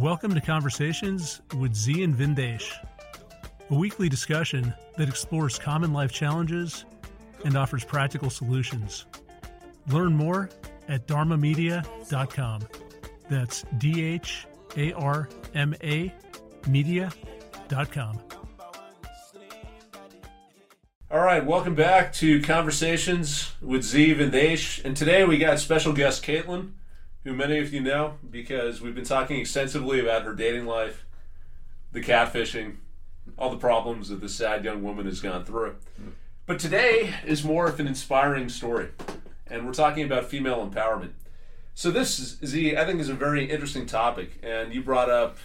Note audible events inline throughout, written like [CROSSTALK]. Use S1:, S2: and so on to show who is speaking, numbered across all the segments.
S1: Welcome to Conversations with Zi and Vindesh, a weekly discussion that explores common life challenges and offers practical solutions. Learn more at dharmamedia.com. That's D H A R M A media.com.
S2: All right, welcome back to Conversations with Zi Vindesh. And today we got special guest Caitlin, who many of you know because we've been talking extensively about her dating life, the catfishing, all the problems that this sad young woman has gone through. But today is more of an inspiring story, and we're talking about female empowerment. So this is, Zi, I think, is a very interesting topic, and you brought up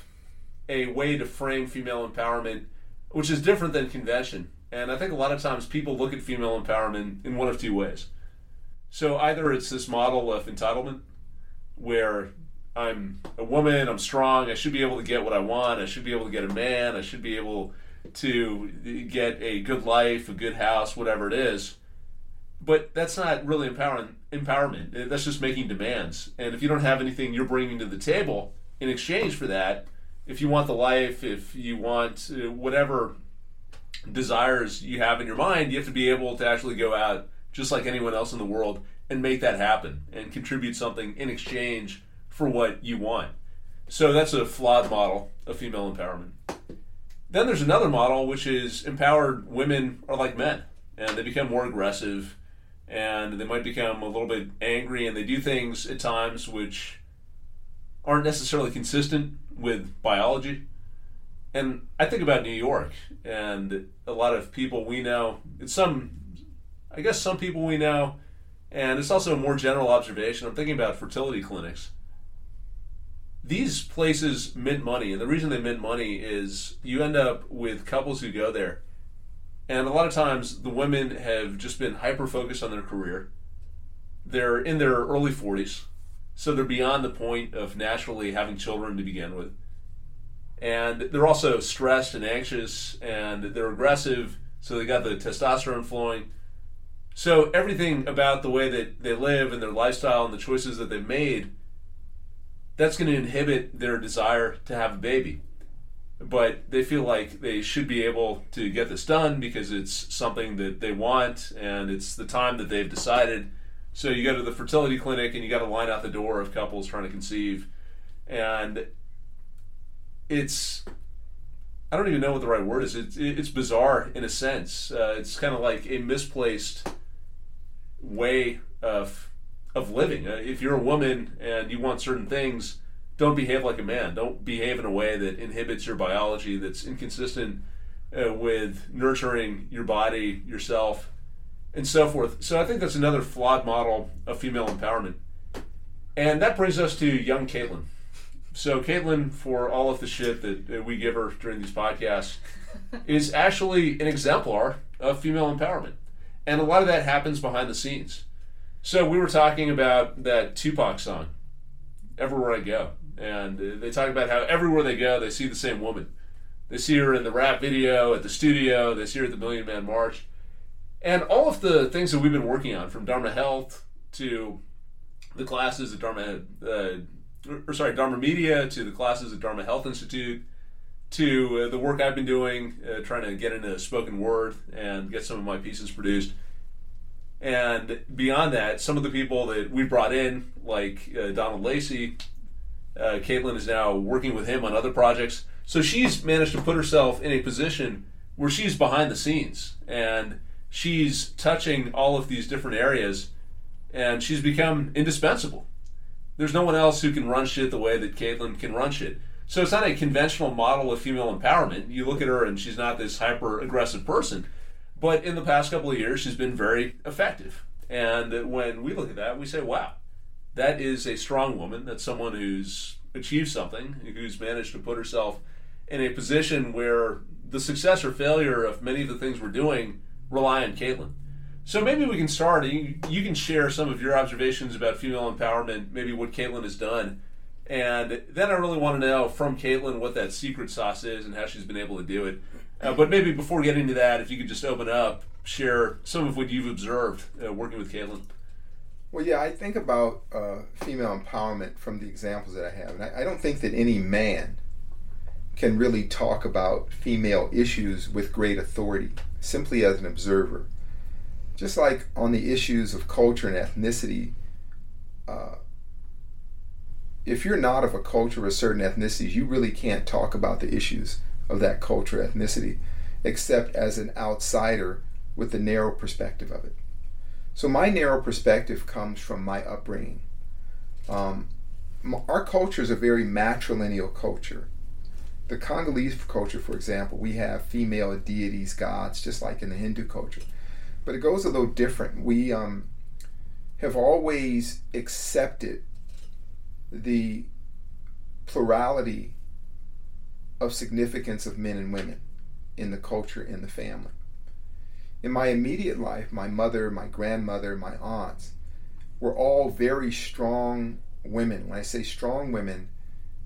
S2: a way to frame female empowerment, which is different than convention. And I think a lot of times people look at female empowerment in one of two ways. So either it's this model of entitlement, where I'm a woman, I'm strong, I should be able to get what I want, I should be able to get a man, I should be able to get a good life, a good house, whatever it is. But that's not really empowering, empowerment. That's just making demands. And if you don't have anything you're bringing to the table in exchange for that, if you want the life, if you want uh, whatever desires you have in your mind, you have to be able to actually go out just like anyone else in the world and make that happen and contribute something in exchange for what you want. So that's a flawed model of female empowerment. Then there's another model which is empowered women are like men and they become more aggressive and they might become a little bit angry and they do things at times which aren't necessarily consistent with biology and I think about New York and a lot of people we know. It's some, I guess, some people we know, and it's also a more general observation. I'm thinking about fertility clinics. These places mint money, and the reason they mint money is you end up with couples who go there, and a lot of times the women have just been hyper focused on their career. They're in their early 40s, so they're beyond the point of naturally having children to begin with and they're also stressed and anxious and they're aggressive so they got the testosterone flowing so everything about the way that they live and their lifestyle and the choices that they've made that's going to inhibit their desire to have a baby but they feel like they should be able to get this done because it's something that they want and it's the time that they've decided so you go to the fertility clinic and you got to line out the door of couples trying to conceive and it's I don't even know what the right word is. It's it's bizarre in a sense. Uh, it's kind of like a misplaced way of of living. Uh, if you're a woman and you want certain things, don't behave like a man. Don't behave in a way that inhibits your biology. That's inconsistent uh, with nurturing your body, yourself, and so forth. So I think that's another flawed model of female empowerment. And that brings us to young Caitlin so Caitlin, for all of the shit that we give her during these podcasts, [LAUGHS] is actually an exemplar of female empowerment, and a lot of that happens behind the scenes. So we were talking about that Tupac song, "Everywhere I Go," and they talk about how everywhere they go, they see the same woman. They see her in the rap video at the studio. They see her at the Million Man March, and all of the things that we've been working on, from Dharma Health to the classes at Dharma uh, or sorry, Dharma Media to the classes at Dharma Health Institute to uh, the work I've been doing, uh, trying to get into spoken word and get some of my pieces produced. And beyond that, some of the people that we brought in, like uh, Donald Lacey, uh, Caitlin is now working with him on other projects. So she's managed to put herself in a position where she's behind the scenes and she's touching all of these different areas and she's become indispensable there's no one else who can run shit the way that Caitlin can run shit. So it's not a conventional model of female empowerment. You look at her and she's not this hyper aggressive person. But in the past couple of years, she's been very effective. And when we look at that, we say, wow, that is a strong woman. That's someone who's achieved something, who's managed to put herself in a position where the success or failure of many of the things we're doing rely on Caitlin. So maybe we can start. You, can share some of your observations about female empowerment, maybe what Caitlin has done. And then I really want to know from Caitlin what that secret sauce is and how she's been able to do it. Uh, but maybe before getting to that, if you could just open up, share some of what you've observed uh, working with Caitlin.
S3: Well, yeah, I think about uh, female empowerment from the examples that I have, and I, I don't think that any man can really talk about female issues with great authority, simply as an observer. Just like on the issues of culture and ethnicity, uh, if you're not of a culture or a certain ethnicity, you really can't talk about the issues of that culture ethnicity except as an outsider with the narrow perspective of it. So my narrow perspective comes from my upbringing. Um, our culture is a very matrilineal culture. The Congolese culture, for example, we have female deities, gods, just like in the Hindu culture. But it goes a little different. We um, have always accepted the plurality of significance of men and women in the culture, in the family. In my immediate life, my mother, my grandmother, my aunts were all very strong women. When I say strong women,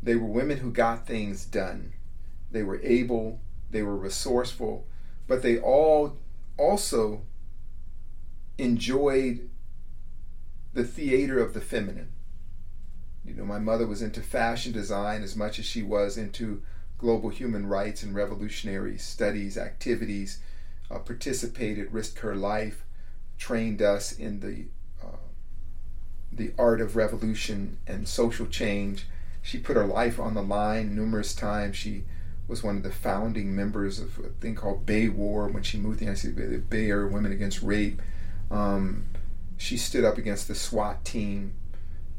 S3: they were women who got things done. They were able, they were resourceful, but they all also enjoyed the theater of the feminine. You know, my mother was into fashion design as much as she was into global human rights and revolutionary studies, activities uh, participated, risked her life, trained us in the uh, the art of revolution and social change. She put her life on the line numerous times. She was one of the founding members of a thing called Bay War when she moved to the United States, the Bay Area Women Against Rape. Um, she stood up against the SWAT team,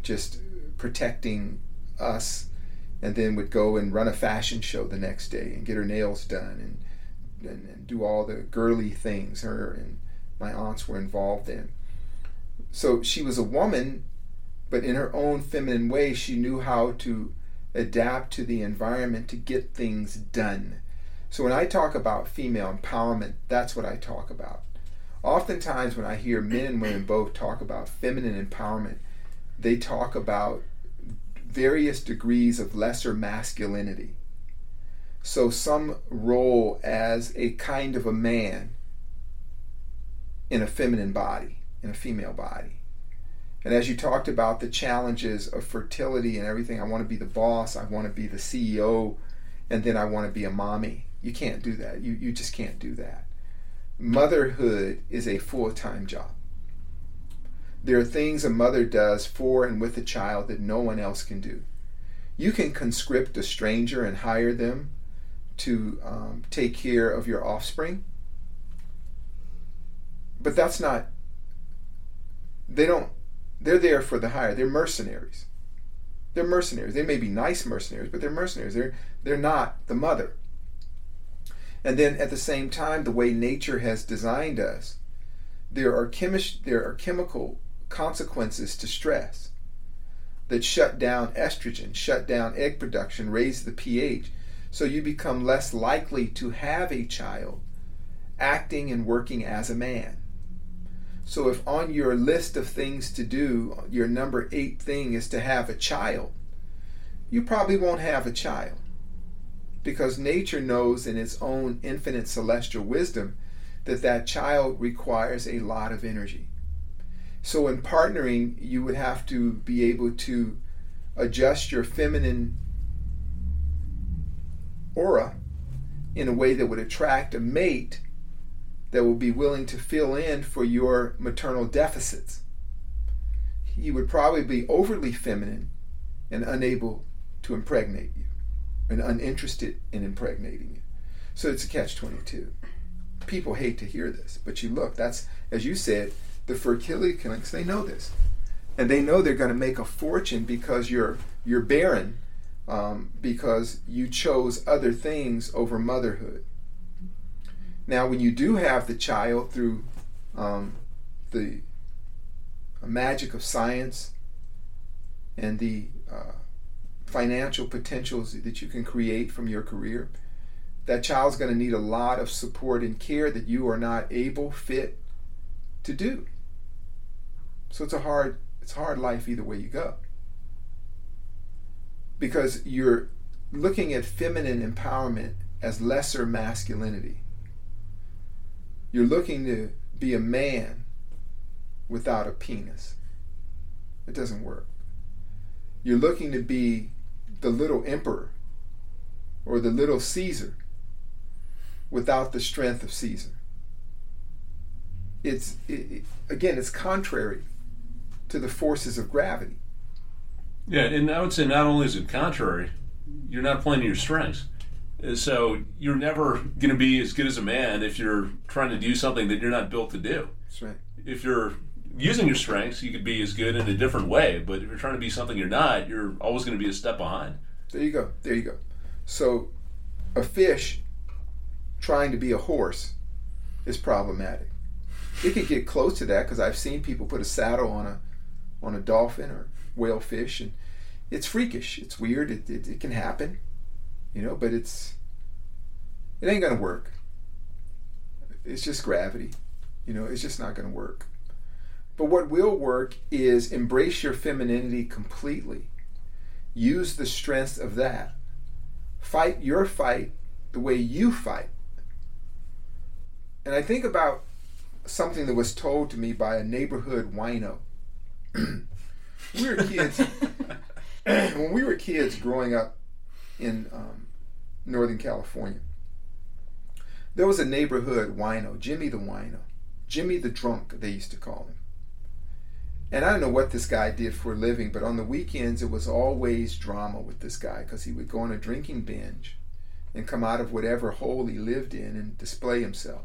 S3: just protecting us, and then would go and run a fashion show the next day and get her nails done and and, and do all the girly things her and my aunts were involved in. So she was a woman, but in her own feminine way, she knew how to adapt to the environment to get things done. So when I talk about female empowerment, that's what I talk about. Oftentimes, when I hear men and women both talk about feminine empowerment, they talk about various degrees of lesser masculinity. So, some role as a kind of a man in a feminine body, in a female body. And as you talked about the challenges of fertility and everything, I want to be the boss, I want to be the CEO, and then I want to be a mommy. You can't do that. You, you just can't do that. Motherhood is a full time job. There are things a mother does for and with a child that no one else can do. You can conscript a stranger and hire them to um, take care of your offspring. But that's not, they don't, they're there for the hire. They're mercenaries. They're mercenaries. They may be nice mercenaries, but they're mercenaries. They're, they're not the mother. And then at the same time, the way nature has designed us, there are, chemi- there are chemical consequences to stress that shut down estrogen, shut down egg production, raise the pH, so you become less likely to have a child acting and working as a man. So if on your list of things to do, your number eight thing is to have a child, you probably won't have a child. Because nature knows in its own infinite celestial wisdom that that child requires a lot of energy. So in partnering, you would have to be able to adjust your feminine aura in a way that would attract a mate that would be willing to fill in for your maternal deficits. He would probably be overly feminine and unable to impregnate you and uninterested in impregnating you. So it's a catch 22. People hate to hear this, but you look, that's, as you said, the fertility clinics, they know this. And they know they're going to make a fortune because you're, you're barren um, because you chose other things over motherhood. Now, when you do have the child through um, the magic of science and the uh, financial potentials that you can create from your career, that child's going to need a lot of support and care that you are not able, fit to do. So it's a hard, it's hard life either way you go because you're looking at feminine empowerment as lesser masculinity. You're looking to be a man without a penis. It doesn't work. You're looking to be the little emperor or the little Caesar without the strength of Caesar. It's it, again, it's contrary to the forces of gravity.
S2: Yeah, and I would say not only is it contrary, you're not playing to your strengths. So you're never going to be as good as a man if you're trying to do something that you're not built to do.
S3: That's right.
S2: If you're using your strengths, you could be as good in a different way. But if you're trying to be something you're not, you're always going to be a step behind.
S3: There you go. There you go. So, a fish trying to be a horse is problematic. It could get close to that because I've seen people put a saddle on a on a dolphin or whale fish, and it's freakish. It's weird. It, it, it can happen, you know. But it's it ain't gonna work. It's just gravity, you know. It's just not gonna work. But what will work is embrace your femininity completely. Use the strength of that. Fight your fight the way you fight. And I think about something that was told to me by a neighborhood wino. We were kids. [LAUGHS] when we were kids growing up in um, Northern California, there was a neighborhood wino, Jimmy the Wino, Jimmy the Drunk, they used to call him. And I don't know what this guy did for a living, but on the weekends it was always drama with this guy because he would go on a drinking binge and come out of whatever hole he lived in and display himself.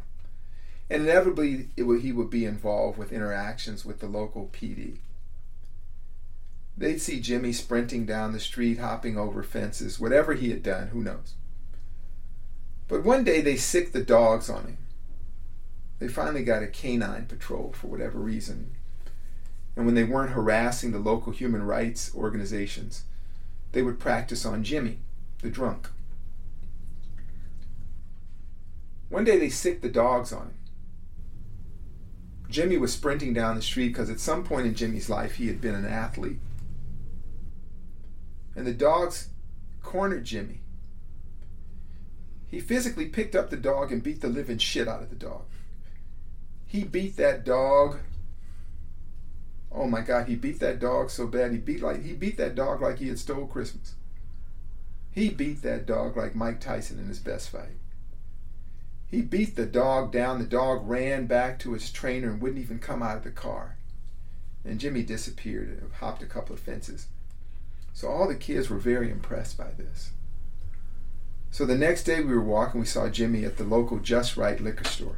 S3: And inevitably, it would, he would be involved with interactions with the local PD. They'd see Jimmy sprinting down the street, hopping over fences, whatever he had done, who knows. But one day they sicked the dogs on him. They finally got a canine patrol for whatever reason. And when they weren't harassing the local human rights organizations, they would practice on Jimmy, the drunk. One day they sicked the dogs on him. Jimmy was sprinting down the street because at some point in Jimmy's life he had been an athlete. And the dogs cornered Jimmy. He physically picked up the dog and beat the living shit out of the dog. He beat that dog. Oh my God, he beat that dog so bad. He beat like he beat that dog like he had stole Christmas. He beat that dog like Mike Tyson in his best fight. He beat the dog down. The dog ran back to its trainer and wouldn't even come out of the car. And Jimmy disappeared and hopped a couple of fences. So all the kids were very impressed by this. So the next day we were walking, we saw Jimmy at the local Just Right liquor store.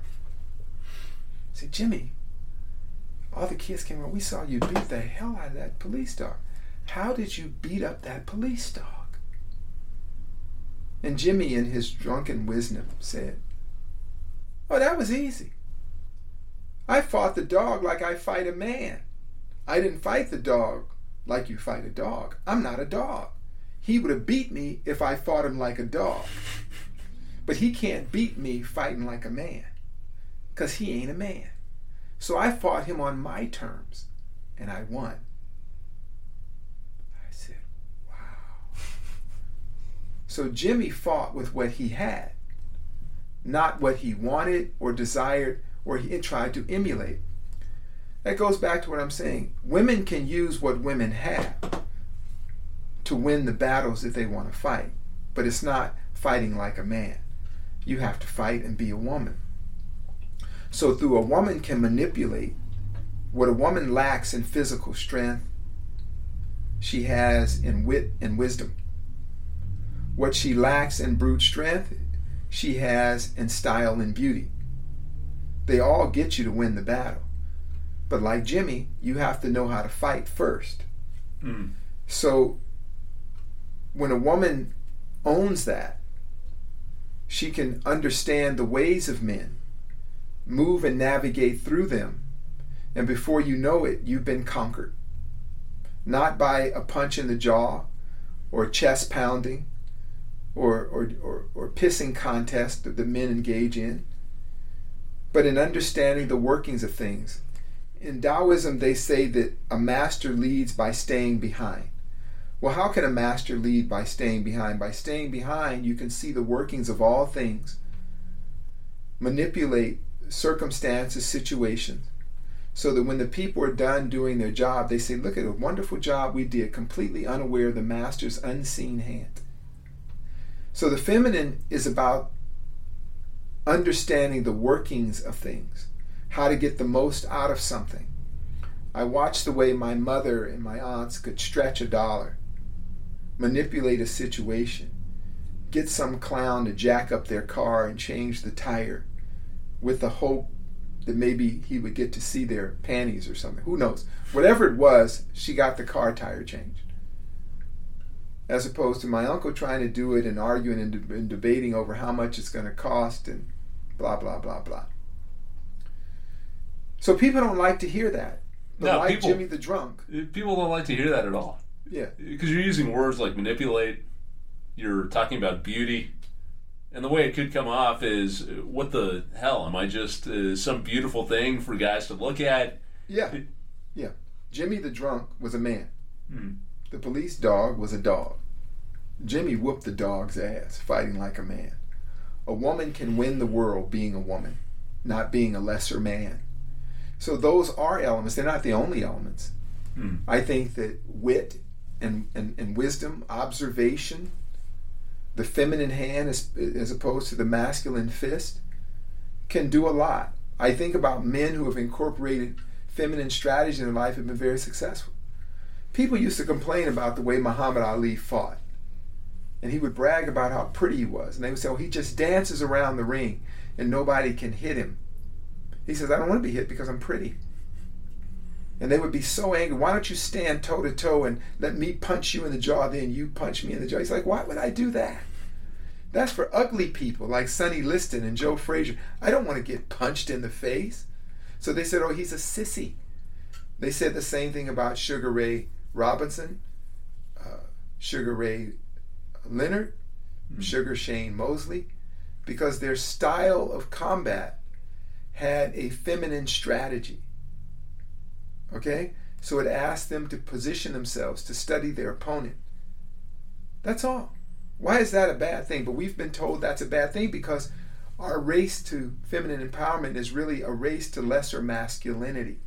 S3: I said, Jimmy, all the kids came around. We saw you beat the hell out of that police dog. How did you beat up that police dog? And Jimmy, in his drunken wisdom, said, Oh, that was easy. I fought the dog like I fight a man. I didn't fight the dog like you fight a dog. I'm not a dog. He would have beat me if I fought him like a dog. But he can't beat me fighting like a man because he ain't a man. So I fought him on my terms and I won. I said, wow. So Jimmy fought with what he had, not what he wanted or desired or he tried to emulate. That goes back to what I'm saying. Women can use what women have to win the battles that they want to fight, but it's not fighting like a man. You have to fight and be a woman. So, through a woman can manipulate what a woman lacks in physical strength, she has in wit and wisdom. What she lacks in brute strength, she has in style and beauty. They all get you to win the battle. But like Jimmy, you have to know how to fight first.
S2: Mm.
S3: So when a woman owns that, she can understand the ways of men, move and navigate through them, and before you know it, you've been conquered. Not by a punch in the jaw or chest pounding or, or, or, or pissing contest that the men engage in, but in understanding the workings of things. In Taoism, they say that a master leads by staying behind. Well, how can a master lead by staying behind? By staying behind, you can see the workings of all things, manipulate circumstances, situations, so that when the people are done doing their job, they say, Look at a wonderful job we did, completely unaware of the master's unseen hand. So the feminine is about understanding the workings of things, how to get the most out of something. I watched the way my mother and my aunts could stretch a dollar, manipulate a situation, get some clown to jack up their car and change the tire with the hope that maybe he would get to see their panties or something. Who knows? Whatever it was, she got the car tire changed. As opposed to my uncle trying to do it and arguing and, de- and debating over how much it's going to cost and blah, blah, blah, blah. So people don't like to hear that. But
S2: No,
S3: like
S2: people-
S3: Jimmy the drunk.
S2: People don't like to hear that at all
S3: Yeah.
S2: because you're using words like manipulate. You're talking about beauty, and the way it could come off is, "What the hell? Am I just uh, some beautiful thing for guys to look at?"
S3: Yeah. Yeah. Jimmy the drunk was a man.
S2: Mhm.
S3: The police dog was a dog. Jimmy whooped the dog's ass, fighting like a man. A woman can win the world being a woman, not being a lesser man. So those are elements. They're not the only elements.
S2: Hmm.
S3: I think that wit and, and, and wisdom, observation, the feminine hand as, as opposed to the masculine fist, can do a lot. I think about men who have incorporated feminine strategy in their life have been very successful. People used to complain about the way Muhammad Ali fought. And he would brag about how pretty he was. And they would say, oh, he just dances around the ring and nobody can hit him. He says, I don't want to be hit because I'm pretty. And they would be so angry. Why don't you stand toe to toe and let me punch you in the jaw, then you punch me in the jaw? He's like, why would I do that? That's for ugly people like Sonny Liston and Joe Frazier. I don't want to get punched in the face. So they said, oh, he's a sissy. They said the same thing about Sugar Ray Robinson, uh, Sugar Ray Leonard, Sugar Shane Mosley, because their style of combat had a feminine strategy. Okay? So it asked them to position themselves, to study their opponent. That's all. Why is that a bad thing? But we've been told that's a bad thing because our race to feminine empowerment is really a race to lesser masculinity.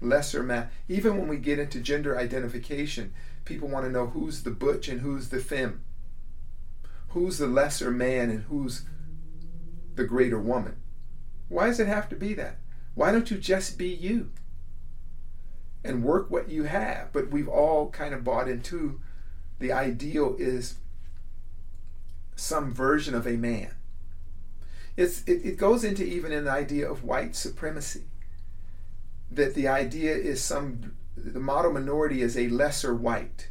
S3: Lesser ma even when we get into gender identification, people want to know who's the butch and who's the femme. Who's the lesser man and who's the greater woman. Why does it have to be that? Why don't you just be you? And work what you have. But we've all kind of bought into the ideal is some version of a man. It's, it, it goes into even an idea of white supremacy. That the idea is some, the model minority is a lesser white.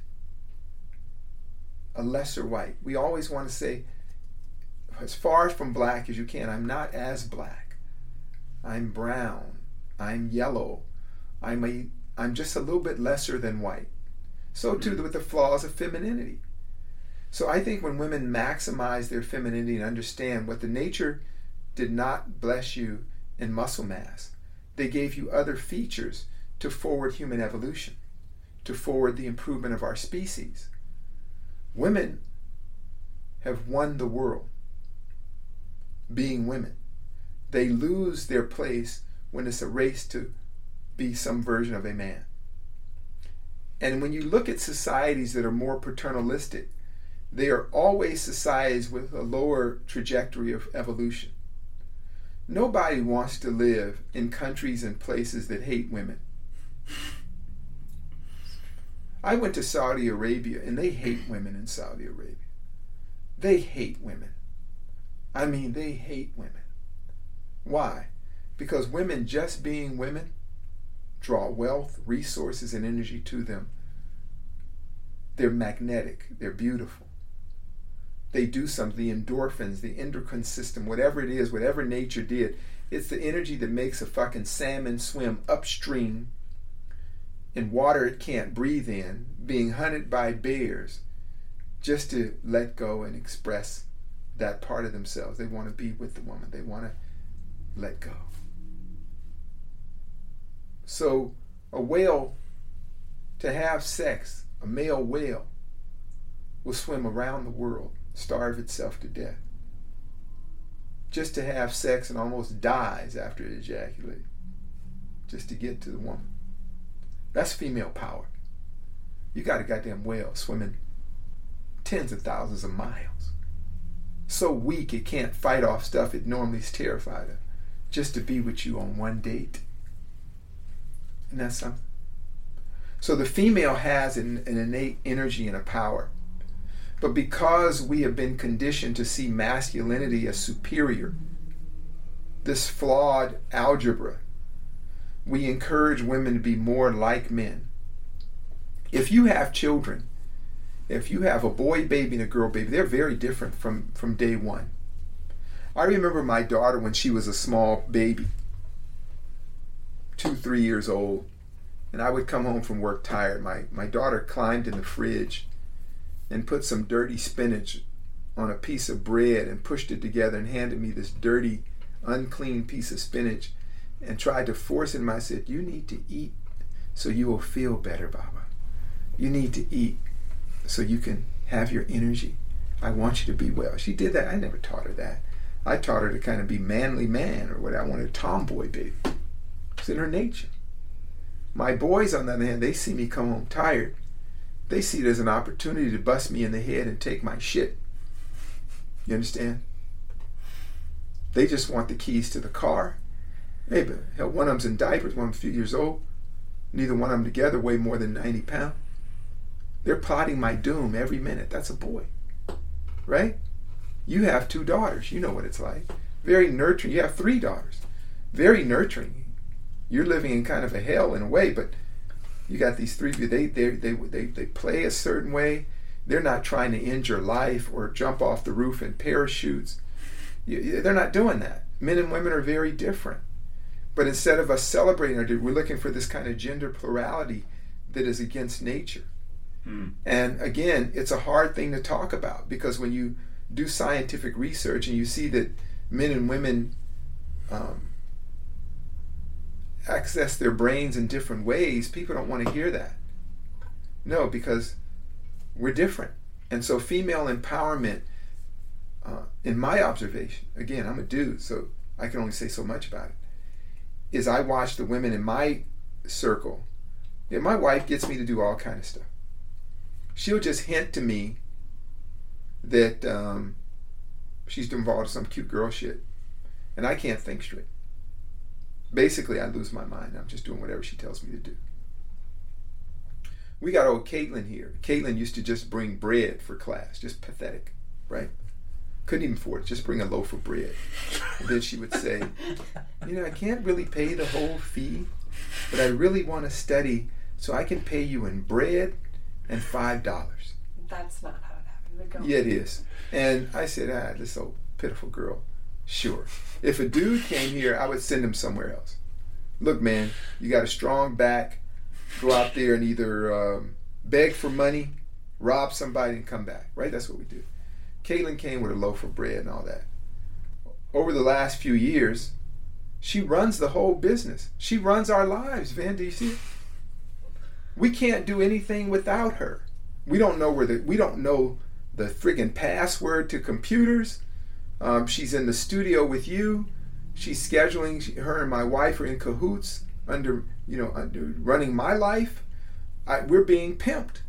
S3: A lesser white. We always want to say, as far from black as you can, I'm not as black. I'm brown. I'm yellow. I'm a I'm just a little bit lesser than white. So too mm-hmm. with the flaws of femininity. So I think when women maximize their femininity and understand what the nature did not bless you in muscle mass, they gave you other features to forward human evolution, to forward the improvement of our species. Women have won the world being women. They lose their place when it's a race to be some version of a man. And when you look at societies that are more paternalistic, they are always societies with a lower trajectory of evolution. Nobody wants to live in countries and places that hate women. I went to Saudi Arabia and they hate women in Saudi Arabia. They hate women. I mean, they hate women. Why? Because women, just being women, draw wealth, resources, and energy to them. They're magnetic, they're beautiful. They do something, the endorphins, the endocrine system, whatever it is, whatever nature did, it's the energy that makes a fucking salmon swim upstream in water it can't breathe in, being hunted by bears, just to let go and express that part of themselves. They want to be with the woman, they want to let go. So, a whale, to have sex, a male whale, will swim around the world, starve itself to death, just to have sex and almost dies after it ejaculates. just to get to the woman. That's female power. You got a goddamn whale swimming tens of thousands of miles. So weak it can't fight off stuff it normally is terrified of. Just to be with you on one date. And that's something. So the female has an, an innate energy and a power. But because we have been conditioned to see masculinity as superior, this flawed algebra, we encourage women to be more like men. If you have children, if you have a boy baby and a girl baby, they're very different from, from day one. I remember my daughter when she was a small baby, two, three years old, and I would come home from work tired. My, my daughter climbed in the fridge and put some dirty spinach on a piece of bread and pushed it together and handed me this dirty, unclean piece of spinach and tried to force it in my said, You need to eat so you will feel better, Baba. You need to eat so you can have your energy. I want you to be well. She did that. I never taught her that. I taught her to kind of be manly man or what I wanted, a tomboy baby. It's in her nature. My boys, on the other hand, they see me come home tired. They see it as an opportunity to bust me in the head and take my shit. You understand? They just want the keys to the car. Maybe hell, one of them's in diapers, one of them's a few years old. Neither one of them together weigh more than 90 pounds. They're plotting my doom every minute. That's a boy. Right? You have two daughters. You know what it's like. Very nurturing. You have three daughters. Very nurturing. You're living in kind of a hell in a way, but you got these three. They they they they, they play a certain way. They're not trying to end your life or jump off the roof in parachutes. They're not doing that. Men and women are very different. But instead of us celebrating our we're looking for this kind of gender plurality that is against nature. Hmm. And again, it's a hard thing to talk about because when you do scientific research and you see that men and women um, access their brains in different ways, people don't want to hear that. No, because we're different. And so, female empowerment, uh, in my observation, again, I'm a dude, so I can only say so much about it, is I watch the women in my circle. Yeah, my wife gets me to do all kind of stuff. She'll just hint to me that um, she's involved in some cute girl shit, and I can't think straight. Basically, I lose my mind. I'm just doing whatever she tells me to do. We got old Caitlin here. Caitlin used to just bring bread for class, just pathetic, right? Couldn't even afford it, just bring a loaf of bread. And then she would say, You know, I can't really pay the whole fee, but I really want to study, so I can pay you in bread and $5.
S4: That's not it
S3: yeah, it is. And I said, Ah, this old pitiful girl. Sure. If a dude came here, I would send him somewhere else. Look, man, you got a strong back. Go out there and either um, beg for money, rob somebody, and come back. Right? That's what we do. Caitlin came with a loaf of bread and all that. Over the last few years, she runs the whole business. She runs our lives, Vin. Do you see? We can't do anything without her. We don't know where the we don't know the friggin' password to computers. Um, she's in the studio with you. She's scheduling. She, her and my wife are in cahoots under, you know, under running my life. I, we're being pimped.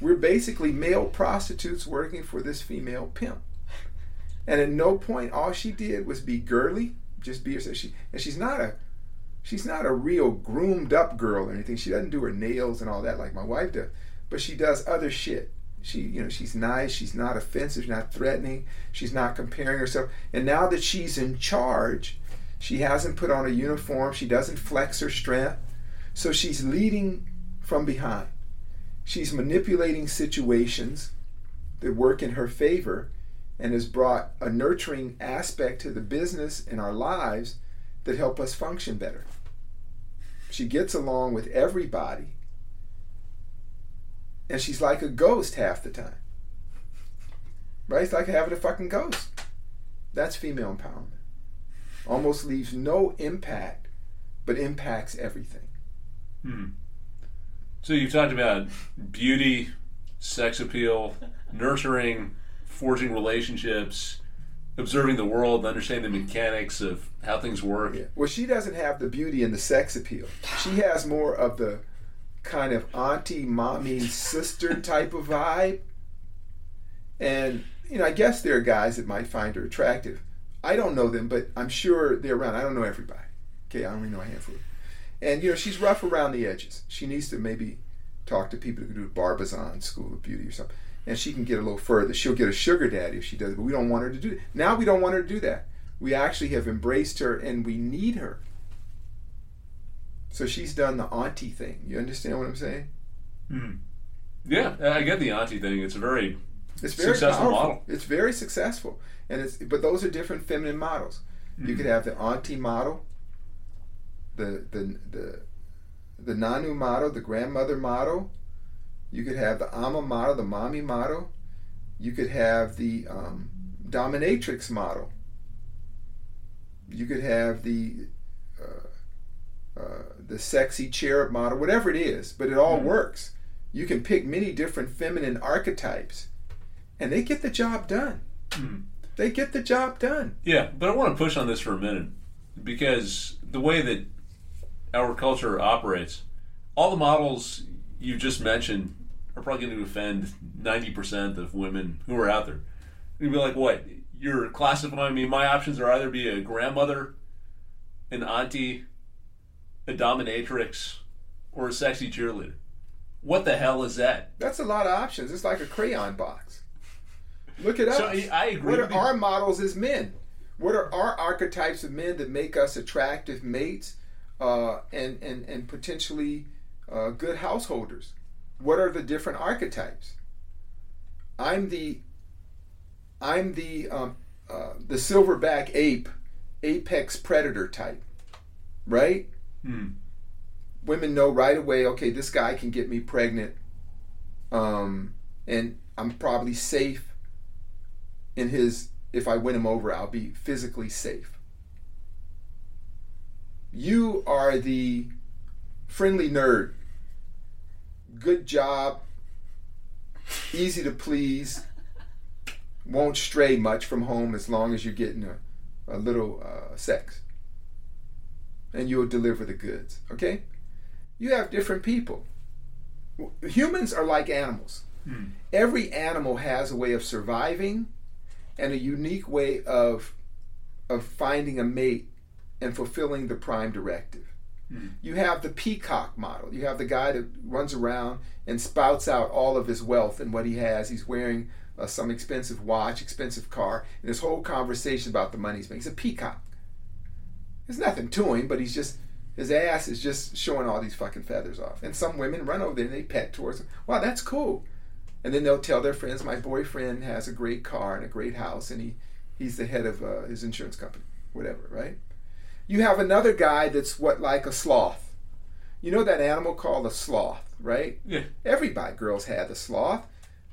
S3: We're basically male prostitutes working for this female pimp. And at no point, all she did was be girly, just be herself. She, and she's not a, she's not a real groomed up girl or anything. She doesn't do her nails and all that like my wife does, but she does other shit. She, you know, she's nice. She's not offensive. She's not threatening. She's not comparing herself. And now that she's in charge, she hasn't put on a uniform. She doesn't flex her strength. So she's leading from behind. She's manipulating situations that work in her favor and has brought a nurturing aspect to the business and our lives that help us function better. She gets along with everybody and she's like a ghost half the time. Right? It's like having a fucking ghost. That's female empowerment. Almost leaves no impact, but impacts everything.
S2: Hmm. So you've talked about beauty, sex appeal, nurturing, forging relationships, observing the world, understanding the mechanics of how things work.
S3: Yeah. Well, she doesn't have the beauty and the sex appeal. She has more of the kind of auntie, mommy, sister type of vibe. And, you know, I guess there are guys that might find her attractive. I don't know them, but I'm sure they're around. I don't know everybody. Okay, I only know a handful. And, you know, she's rough around the edges. She needs to maybe talk to people who do Barbizon School of Beauty or something. And she can get a little further. She'll get a sugar daddy if she does, but we don't want her to do that. Now we don't want her to do that. We actually have embraced her and we need her. So she's done the auntie thing. You understand what I'm saying?
S2: Hmm. Yeah, I get the auntie thing. It's a very
S3: It's very
S2: Successful
S3: powerful.
S2: model.
S3: It's very successful, and it's but those are different feminine models. You could have the auntie model, the the the the nanu model, the grandmother model. You could have the ama model, the mommy model. You could have the um, dominatrix model. You could have the uh, uh, the sexy cherub model, whatever it is, but it all
S2: Mhm.
S3: works. You can pick many different feminine archetypes, and they get the job done.
S2: Hmm.
S3: They get the job done.
S2: Yeah, but I want to push on this for a minute because the way that our culture operates, all the models you just mentioned are probably going to offend 90% of women who are out there. You'd be like, what? You're classifying me? My options are either be a grandmother, an auntie, a dominatrix, or a sexy cheerleader. What the hell is that?
S3: That's a lot of options. It's like a crayon box. Look at us.
S2: So I, I agree.
S3: what are our models as men? What are our archetypes of men that make us attractive mates uh, and, and, and potentially uh, good householders? What are the different archetypes? I'm the I'm the um, uh, the silverback ape, apex predator type, right?
S2: Hmm.
S3: women know right away okay this guy can get me pregnant um, and i'm probably safe in his if i win him over i'll be physically safe. You are the friendly nerd. Good job. Easy to please. Won't stray much from home as long as you're getting a, a little uh, sex and you'll deliver the goods okay you have different people. Humans are like animals.
S2: Hmm.
S3: Every animal has a way of surviving and a unique way of of finding a mate and fulfilling the prime directive.
S2: Hmm.
S3: You have the peacock model. You have the guy that runs around and spouts out all of his wealth and what he has. He's wearing uh, some expensive watch, expensive car, and this whole conversation about the money he's making. He's a peacock. There's nothing to him, but he's just his ass is just showing all these fucking feathers off. And some women run over there and they pet towards him. Wow, that's cool. And then they'll tell their friends, my boyfriend has a great car and a great house, and he, he's the head of uh, his insurance company, whatever, right? You have another guy that's what like a sloth. You know that animal called a sloth, right?
S2: Yeah.
S3: Everybody, girls had a sloth.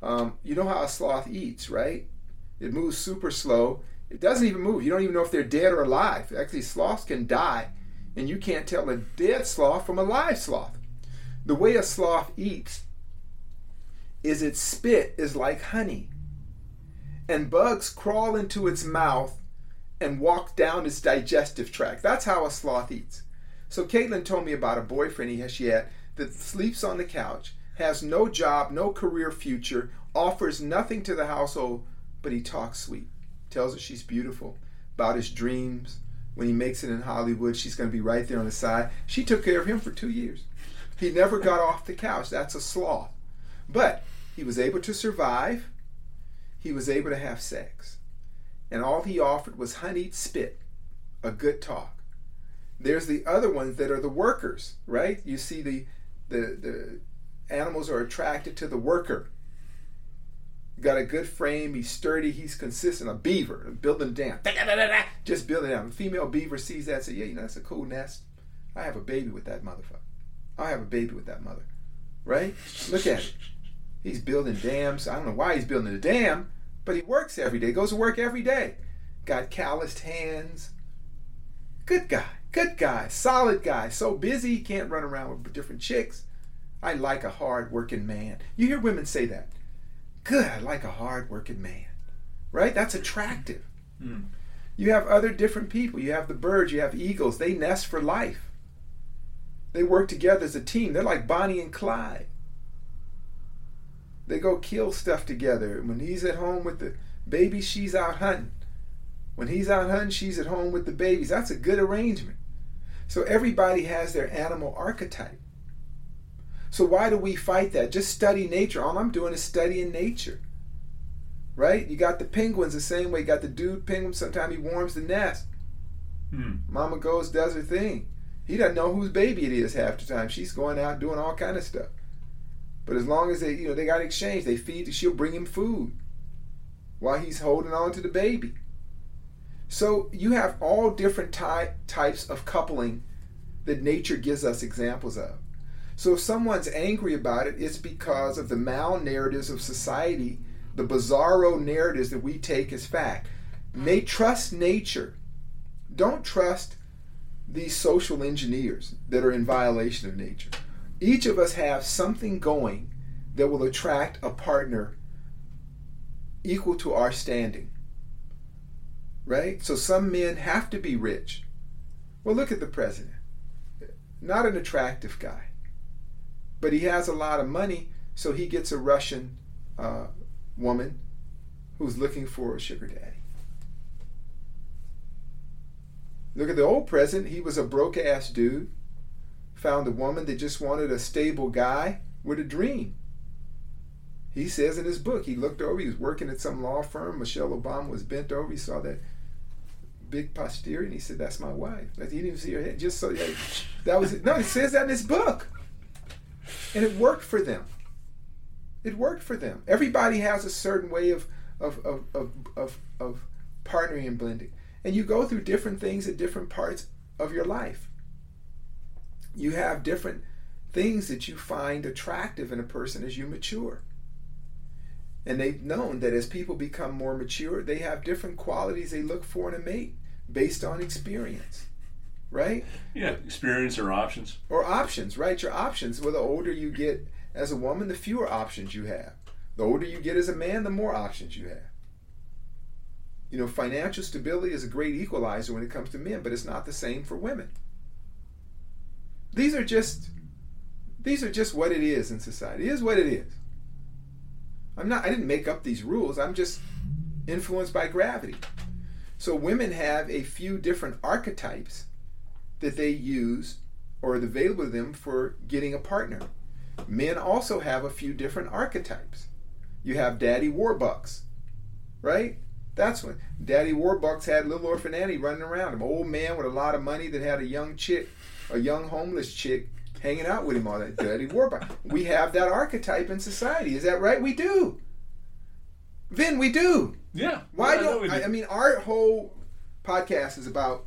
S3: Um, you know how a sloth eats, right? It moves super slow. It doesn't even move. You don't even know if they're dead or alive. Actually, sloths can die, and you can't tell a dead sloth from a live sloth. The way a sloth eats is its spit is like honey, and bugs crawl into its mouth and walk down its digestive tract. That's how a sloth eats. So Caitlin told me about a boyfriend he has, she had that sleeps on the couch, has no job, no career future, offers nothing to the household, but he talks sweet. Tells her she's beautiful, about his dreams. When he makes it in Hollywood, she's going to be right there on the side. She took care of him for two years. He never got off the couch. That's a sloth. But he was able to survive. He was able to have sex. And all he offered was honeyed spit, a good talk. There's the other ones that are the workers, right? You see the the the animals are attracted to the worker. Got a good frame, he's sturdy, he's consistent. A beaver, building dam. Just building dam. A female beaver sees that says, Yeah, you know, that's a cool nest. I have a baby with that motherfucker. I'll have a baby with that mother. Right? Look at it. He's building dams. I don't know why he's building a dam, but he works every day, goes to work every day. Got calloused hands. Good guy. Good guy. Solid guy. So busy he can't run around with different chicks. I like a hard working man. You hear women say that. Good, I like a hard working man. Right? That's attractive.
S2: Mm.
S3: You have other different people. You have the birds, you have eagles. They nest for life. They work together as a team. They're like Bonnie and Clyde. They go kill stuff together. When he's at home with the baby, she's out hunting. When he's out hunting, she's at home with the babies. That's a good arrangement. So everybody has their animal archetype. So why do we fight that? Just study nature. All I'm doing is studying nature. Right? You got the penguins the same way. You got the dude penguin. Sometimes he warms the nest.
S2: Hmm.
S3: Mama goes, does her thing. He doesn't know whose baby it is half the time. She's going out doing all kind of stuff. But as long as they, you know, they got exchange, they feed. She'll bring him food while he's holding on to the baby. So you have all different ty- types of coupling that nature gives us examples of. So if someone's angry about it, it's because of the mal narratives of society, the bizarro narratives that we take as fact. May trust nature. Don't trust these social engineers that are in violation of nature. Each of us have something going that will attract a partner equal to our standing. Right? So some men have to be rich. Well, look at the president. Not an attractive guy, but he has a lot of money, so he gets a Russian uh, woman who's looking for a sugar daddy. Look at the old president. He was a broke ass dude. Found a woman that just wanted a stable guy with a dream. He says in his book, he looked over, he was working at some law firm. Michelle Obama was bent over. He saw that big posterior and he said, That's my wife. He didn't even see her head. Just so that was it. No, he says that in his book. And it worked for them. It worked for them. Everybody has a certain way of of, of, of, of, of partnering and blending. And you go through different things at different parts of your life. You have different things that you find attractive in a person as you mature. And they've known that as people become more mature, they have different qualities they look for in a mate based on experience. Right?
S2: Yeah, experience or options.
S3: Or options, right? Your options. Well, the older you get as a woman, the fewer options you have. The older you get as a man, the more options you have. You know, financial stability is a great equalizer when it comes to men, but it's not the same for women. These are just these are just what it is in society. It is what it is. I'm not I didn't make up these rules. I'm just influenced by gravity. So women have a few different archetypes that they use or available to them for getting a partner. Men also have a few different archetypes. You have Daddy Warbucks, right? That's when Daddy Warbucks had little orphan Annie running around him, old man with a lot of money that had a young chick, a young homeless chick hanging out with him all that. Daddy Warbucks. We have that archetype in society. Is that right? We do. Vin, we do.
S2: Yeah.
S3: Why
S2: know
S3: don't
S2: we
S3: I, I mean our whole podcast is about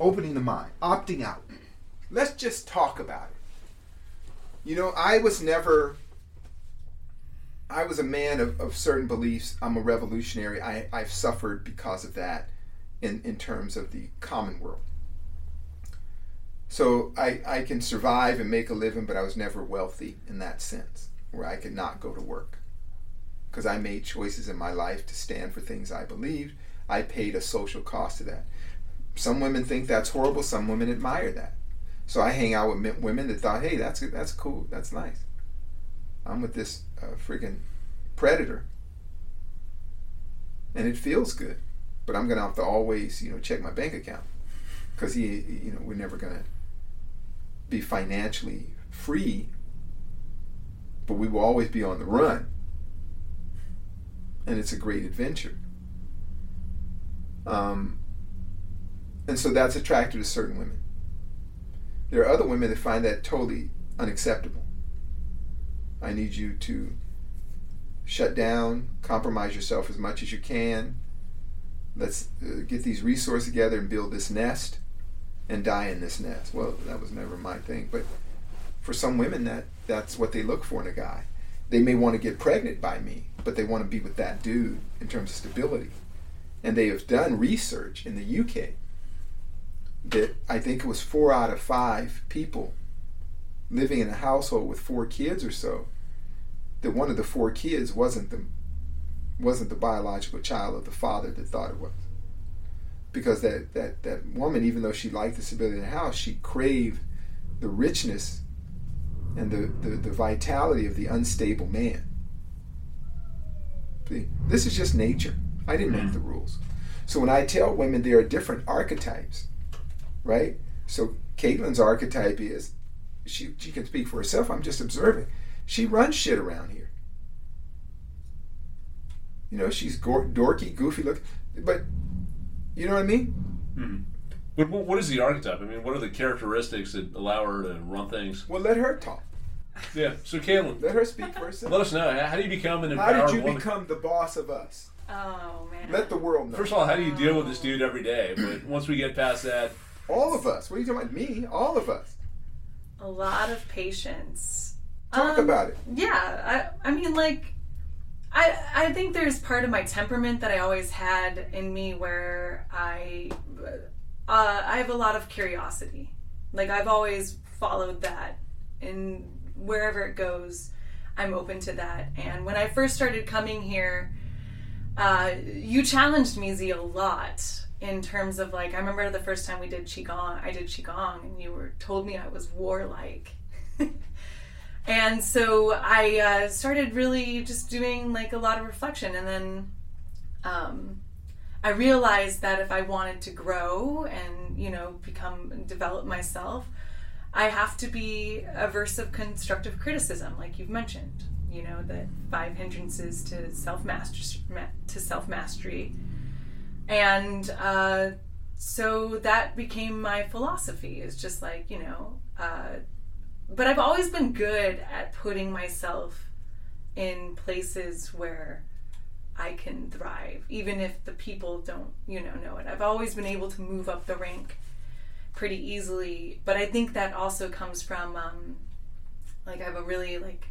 S3: opening the mind, opting out. Let's just talk about it. You know, I was never I was a man of, of certain beliefs. I'm a revolutionary. I, I've suffered because of that in, in terms of the common world. So I, I can survive and make a living, but I was never wealthy in that sense, where I could not go to work. Because I made choices in my life to stand for things I believed. I paid a social cost to that. Some women think that's horrible, some women admire that. So I hang out with women that thought, hey, that's, that's cool, that's nice. I'm with this uh, freaking predator. And it feels good. But I'm to have to always, you know, check my bank account. Because he, you know, we're never to be financially free, but we will always be on the run. And it's a great adventure. Um, and so that's attractive to certain women. There are other women that find that totally unacceptable. I need you to shut down, compromise yourself as much as you can. Let's uh, get these resources together and build this nest and die in this nest. Well, that was never my thing, but for some women that that's what they look for in a guy. They may want to get pregnant by me, but they want to be with that dude in terms of stability. And they have done research in the UK that I think it was 4 out of 5 people living in a household with four kids or so that one of the four kids wasn't the wasn't the biological child of the father that thought it was because that, that, that woman, even though she liked the stability in the house, she craved the richness and the, the, the vitality of the unstable man. See, this is just nature. I didn't make mm-hmm. the rules. So when I tell women there are different archetypes, right? So Caitlin's archetype is she she can speak for herself. I'm just observing. She runs shit around here. You know, she's gor- dorky, goofy look, but you know what I mean.
S2: Mm-hmm. But what- what is the archetype? I mean, what are the characteristics that allow her to run things?
S3: Well, let her talk.
S2: Yeah. So, Caitlin,
S3: Let her speak for herself.
S2: let us know. How do you become an
S3: How did you
S2: woman?
S3: become the boss of us?
S4: Oh man.
S3: Let the world know.
S2: First of all, how do you deal with this dude every day? But once we get past that,
S3: all of us. What are you talking about? Me? All of us.
S4: a lot of patience.
S3: Talk
S4: Um,
S3: about it.
S4: Yeah, I I mean like I I think there's part of my temperament that I always had in me where I uh, I have a lot of curiosity. Like I've always followed that and wherever it goes, I'm open to that. And when I first started coming here, uh, you challenged me Zi a lot in terms of like I remember the first time we did qigong, I did qigong, and you were told me I was warlike. [LAUGHS] and so I uh, started really just doing like a lot of reflection, and then um, I realized that if I wanted to grow and you know become develop myself, I have to be averse of constructive criticism, like you've mentioned. You know the five hindrances to self mastery to self mastery, and uh, so that became my philosophy. Is just like you know. Uh, but I've always been good at putting myself in places where I can thrive, even if the people don't, you know, know it. I've always been able to move up the rank pretty easily, but I think that also comes from, um, like, I have a really like,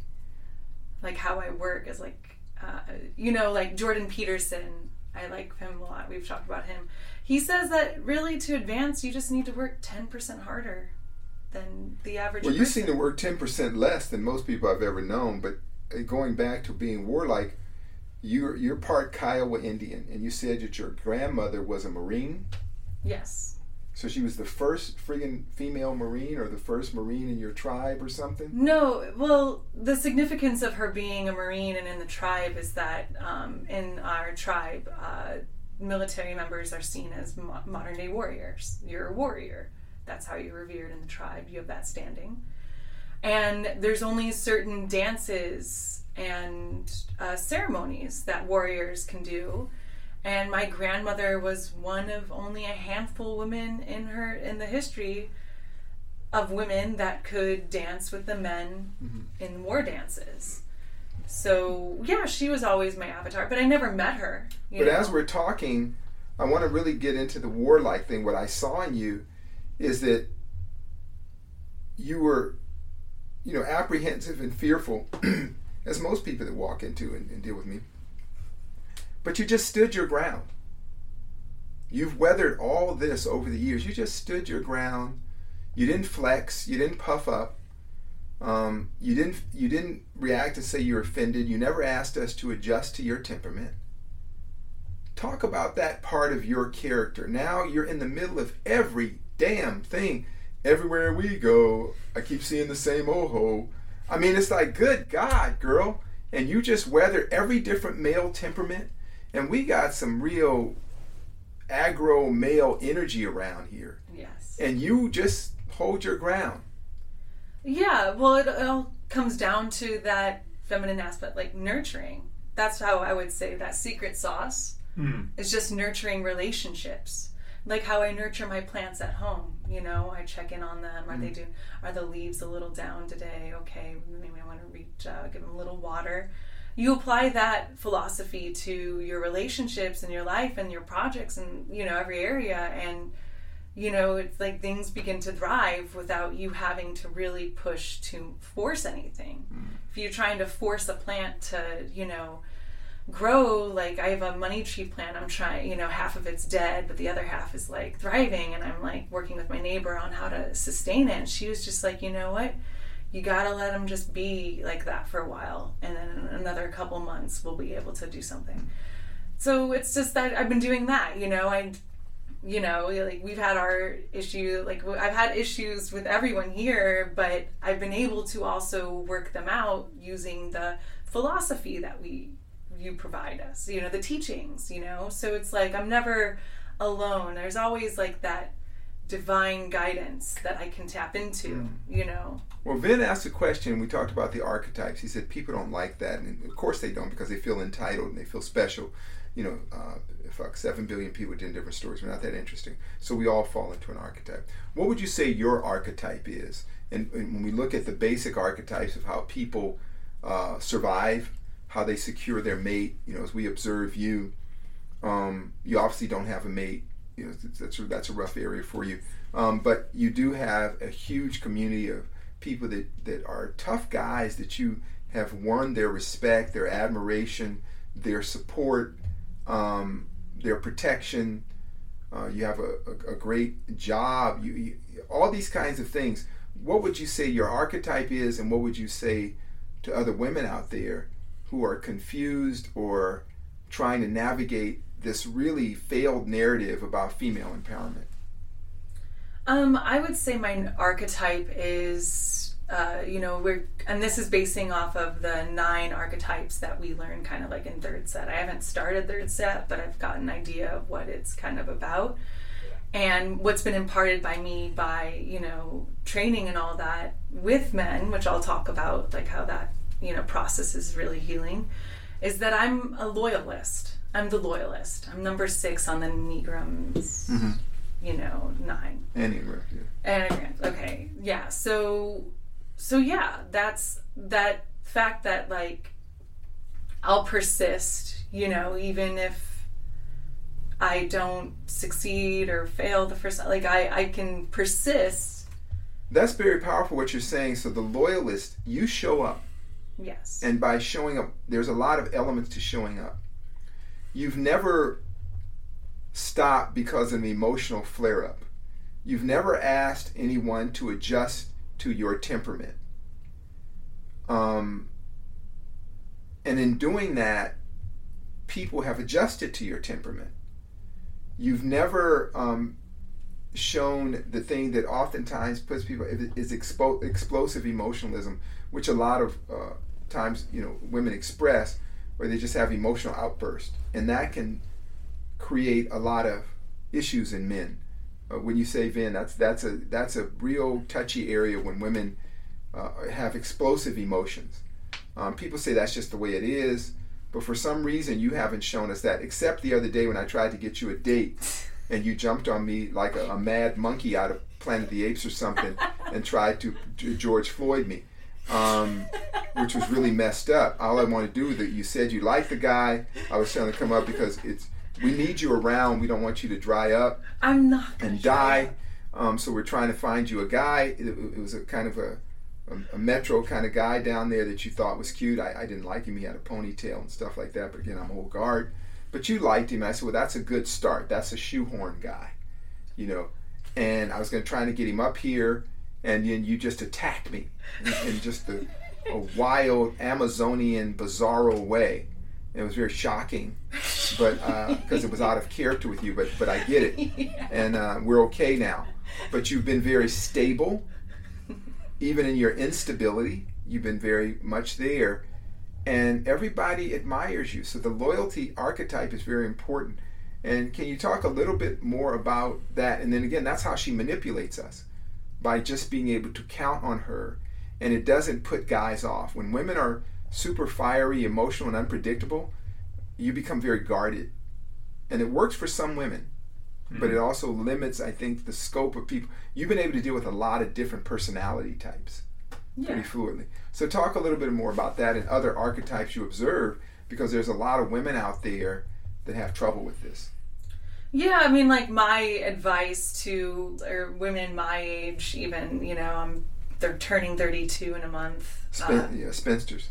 S4: like how I work is like, uh, you know, like Jordan Peterson. I like him a lot. We've talked about him. He says that really to advance, you just need to work ten percent harder than the average.
S3: Well, you
S4: person.
S3: seem to work 10% less than most people I've ever known, but uh, going back to being warlike, you're, you're part Kiowa Indian, and you said that your grandmother was a Marine.
S4: Yes.
S3: So she was the first friggin' female Marine or the first Marine in your tribe or something?
S4: No, well, the significance of her being a Marine and in the tribe is that um, in our tribe, uh, military members are seen as mo- modern day warriors. You're a warrior. That's how you're revered in the tribe. You have that standing. And there's only certain dances and uh, ceremonies that warriors can do. And my grandmother was one of only a handful women in her in the history of women that could dance with the men mm-hmm. in war dances. So yeah, she was always my avatar, but I never met her.
S3: But
S4: know?
S3: as we're talking, I want to really get into the warlike thing. What I saw in you is that you were, you know, apprehensive and fearful, [CLEARS THROAT] as most people that walk into and, and deal with me. But you just stood your ground. You've weathered all this over the years. You just stood your ground. You didn't flex. You didn't puff up. Um, you didn't. You didn't react and say you're offended. You never asked us to adjust to your temperament talk about that part of your character. Now you're in the middle of every damn thing. Everywhere we go, I keep seeing the same oho. I mean, it's like, good God, girl. And you just weather every different male temperament. And we got some real aggro male energy around here.
S4: yes.
S3: And you just hold your ground.
S4: Yeah, well, it all comes down to that feminine aspect, like nurturing. That's how I would say that secret sauce is just nurturing relationships. Like how I nurture my plants at home. You know, I check in on them. Are they doing? Are the leaves a little down today? Okay, maybe I want to reach, uh, give them a little water. You apply that philosophy to your relationships and your life and your projects and you know every area and you know, it's like things begin to thrive without you having to really push to force anything. Mm. If you're trying to force a plant to, you know, grow, like I have a money tree plant, I'm trying, you know, half of it's dead, but the other half is like thriving, and I'm like working with my neighbor on how to sustain it. And she was just like, you know what? You gotta let them just be like that for a while, and then another couple months we'll be able to do something. So it's just that I've been doing that, you know. I you know like we've had our issue like i've had issues with everyone here but i've been able to also work them out using the philosophy that we you provide us you know the teachings you know so it's like i'm never alone there's always like that divine guidance that i can tap into mm. you know
S3: well vin asked a question we talked about the archetypes he said people don't like that and of course they don't because they feel entitled and they feel special you know, uh, fuck, seven billion people with different stories. We're not that interesting. So we all fall into an archetype. What would you say your archetype is? And, and when we look at the basic archetypes of how people uh, survive, how they secure their mate, you know, as we observe you, um, you obviously don't have a mate. You know, that's a, that's a rough area for you. Um, but you do have a huge community of people that, that are tough guys that you have won their respect, their admiration, their support, um, their protection. Uh, you have a, a, a great job. You, you, all these kinds of things. What would you say your archetype is, and what would you say to other women out there who are confused or trying to navigate this really failed narrative about female empowerment?
S4: Um, I would say my archetype is uh, you know, we're, and this is basing off of the nine archetypes that we learn kind of like in third set. I haven't started third set, but I've got an idea of what it's kind of about. And what's been imparted by me by, you know, training and all that with men, which I'll talk about, like how that, you know, process is really healing, is that I'm a loyalist. I'm the loyalist. I'm number six on the Negrams. mm-hmm. you know, nine.
S3: Enneagram,
S4: yeah. Enneagram, okay. Yeah. So so yeah, that's that fact that like I'll persist, you know, even if I don't succeed or fail the first like I I can persist.
S3: That's very powerful what you're saying. So the loyalist, you show up.
S4: Yes.
S3: And by showing up, there's a lot of elements to showing up. You've never stopped because of an emotional flare up. You've never asked anyone to adjust to your temperament. Um, and in doing that, people have adjusted to your temperament. You've never um, shown the thing that oftentimes puts people is expo- explosive emotionalism, which a lot of uh, times you know women express, where they just have emotional outbursts, and that can create a lot of issues in men uh, when you say Vin, that's that's a that's a real touchy area when women uh, have explosive emotions. Um, people say that's just the way it is, but for some reason you haven't shown us that. Except the other day when I tried to get you a date, and you jumped on me like a, a mad monkey out of Planet of the Apes or something, [LAUGHS] and tried to, to George Floyd me. Um, which was really messed up. All I want to do that you said you liked the guy. I was trying to come up because it's we need you around. We don't want you to dry up.
S4: I'm not
S3: and die. Um, so we're trying to find you a guy. It, it was a kind of a, a, a, metro kind of guy down there that you thought was cute. I, I, didn't like him. He had a ponytail and stuff like that. But again, I'm old guard. But you liked him. I said, well, that's a good start. That's a shoehorn guy, you know. And I was going to try to get him up here, and then you just attacked me in, just a, a wild Amazonian bizarro way. It was very shocking, but because uh, it was out of character with you. But but I get it, yeah. and uh, we're okay now. But you've been very stable, even in your instability. You've been very much there, and everybody admires you. So the loyalty archetype is very important. And can you talk a little bit more about that? And then again, that's how she manipulates us by just being able to count on her, and it doesn't put guys off. When women are super fiery, emotional, and unpredictable, you become very guarded. And it works for some women, mm-hmm. but it also limits, I think, the scope of people. You've been able to deal with a lot of different personality types yeah. pretty fluidly. So, talk a little bit more about that and other archetypes you observe, because there's a lot of women out there that have trouble with this.
S4: Yeah, I mean, like my advice to or women my age, even you know, I'm they're turning 32 in a month.
S3: Uh, yeah, spinsters.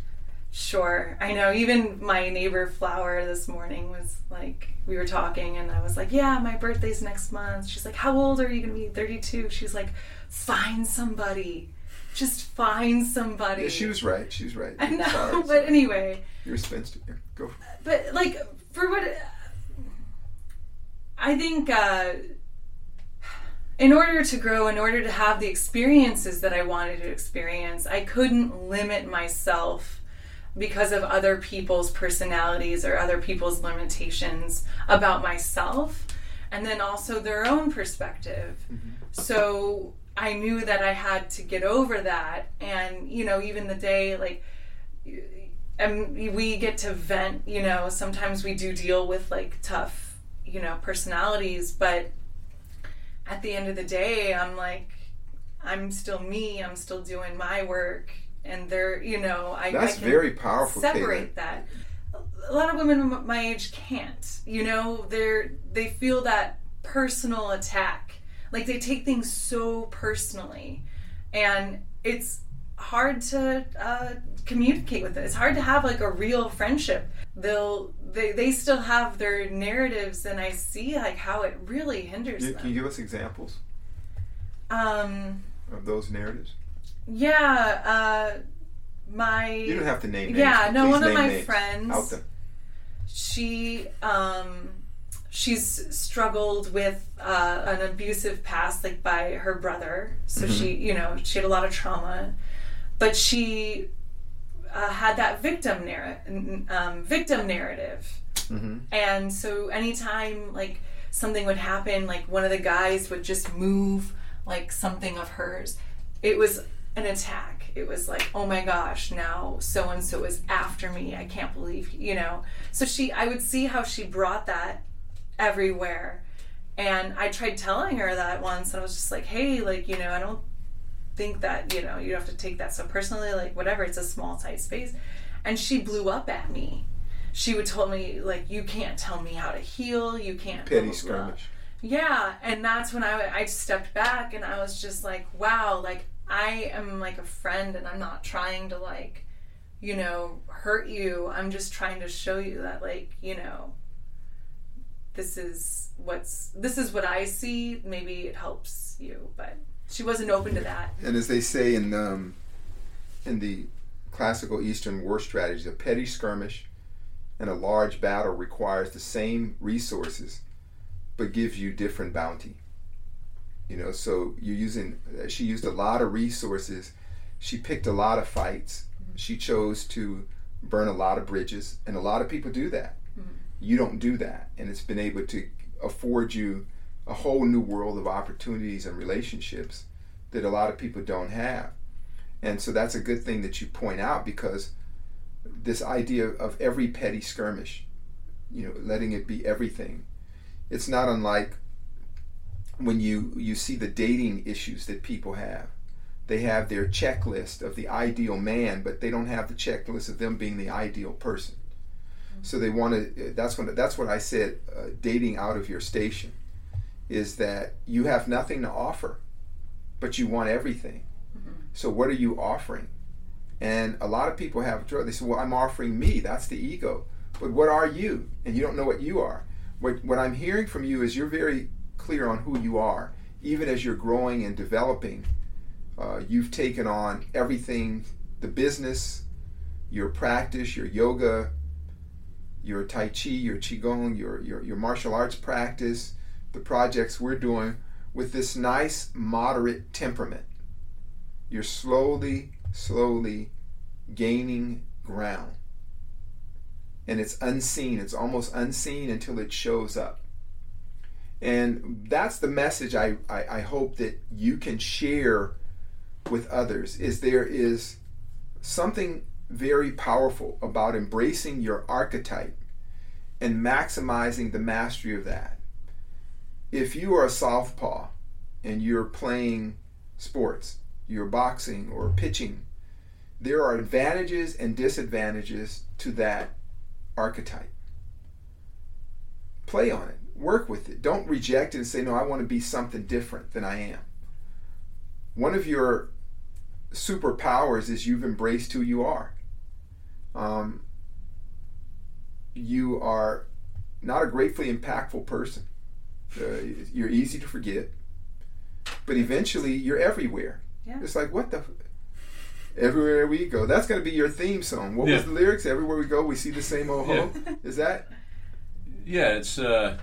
S4: Sure. I know. Even my neighbor Flower this morning was like, we were talking, and I was like, Yeah, my birthday's next month. She's like, How old are you going to be? 32. She's like, Find somebody. Just find somebody.
S3: Yeah, she was right. She was right.
S4: I know. [LAUGHS] Sorry, but anyway.
S3: You're a spinster. Go.
S4: But, like, for what. I think uh, in order to grow, in order to have the experiences that I wanted to experience, I couldn't limit myself because of other people's personalities or other people's limitations about myself and then also their own perspective. Mm-hmm. So I knew that I had to get over that. And, you know, even the day, like, and we get to vent, you know, sometimes we do deal with like tough, you know, personalities, but at the end of the day, I'm like, I'm still me, I'm still doing my work. And they're, you know, I,
S3: that's
S4: I
S3: very powerful.
S4: Separate that. A lot of women my age can't. You know, they're they feel that personal attack like they take things so personally, and it's hard to uh, communicate with it. It's hard to have like a real friendship. They'll they, they still have their narratives, and I see like how it really hinders
S3: you,
S4: them.
S3: Can you give us examples?
S4: Um,
S3: of those narratives.
S4: Yeah, uh, my.
S3: You don't have to name.
S4: Yeah, no. One of my
S3: names.
S4: friends. She um she's struggled with uh, an abusive past like by her brother so mm-hmm. she you know she had a lot of trauma but she uh, had that victim narrative um, victim narrative. Mm-hmm. and so anytime like something would happen like one of the guys would just move like something of hers. It was an attack. It was like oh my gosh now so and so is after me. I can't believe you know? So she i would see how she brought that everywhere. And I tried telling her that once, and I was just like, hey, like, you know, I don't think that, you know, you have to take that so personally, like, whatever, it's a small, tight space. And she blew up at me. She would tell me, like, you can't tell me how to heal, you can't.
S3: Petty blah, skirmish.
S4: Yeah, and that's when I, I stepped back and I was just like, wow, like, I am like a friend and I'm not trying to, like, you know, hurt you. I'm just trying to show you that, like, you know, this is what's this is what I see. Maybe it helps you, but she wasn't open to that.
S3: And as they say in um, in the classical Eastern war strategy, a petty skirmish and a large battle requires the same resources, but gives you different bounty. You know, so you're using. She used a lot of resources. She picked a lot of fights. Mm-hmm. She chose to burn a lot of bridges, and a lot of people do that you don't do that and it's been able to afford you a whole new world of opportunities and relationships that a lot of people don't have and so that's a good thing that you point out because this idea of every petty skirmish you know letting it be everything it's not unlike when you you see the dating issues that people have they have their checklist of the ideal man but they don't have the checklist of them being the ideal person so they want to. That's when. That's what I said. Uh, dating out of your station is that you have nothing to offer, but you want everything. Mm-hmm. So what are you offering? And a lot of people have a They say, "Well, I'm offering me. That's the ego." But what are you? And you don't know what you are. What what I'm hearing from you is you're very clear on who you are. Even as you're growing and developing, uh, you've taken on everything: the business, your practice, your yoga, your Tai Chi, your Qigong, your, your, your martial arts practice, the projects we're doing with this nice, moderate temperament. You're slowly, slowly gaining ground. And it's unseen, it's almost unseen until it shows up. And that's the message I, I, I hope that you can share with others is there is something very powerful about embracing your archetype and maximizing the mastery of that. If you are a southpaw and you're playing sports, you're boxing or pitching, there are advantages and disadvantages to that archetype. Play on it, work with it. Don't reject it and say, No, I want to be something different than I am. One of your superpowers is you've embraced who you are um, you are not a gratefully impactful person. Uh, you're easy to forget, but eventually you're everywhere. Yeah. It's like what the. Everywhere we go, that's going to be your theme song. What yeah. was the lyrics? Everywhere we go, we see the same old ho. Yeah. Is that?
S2: Yeah, it's uh,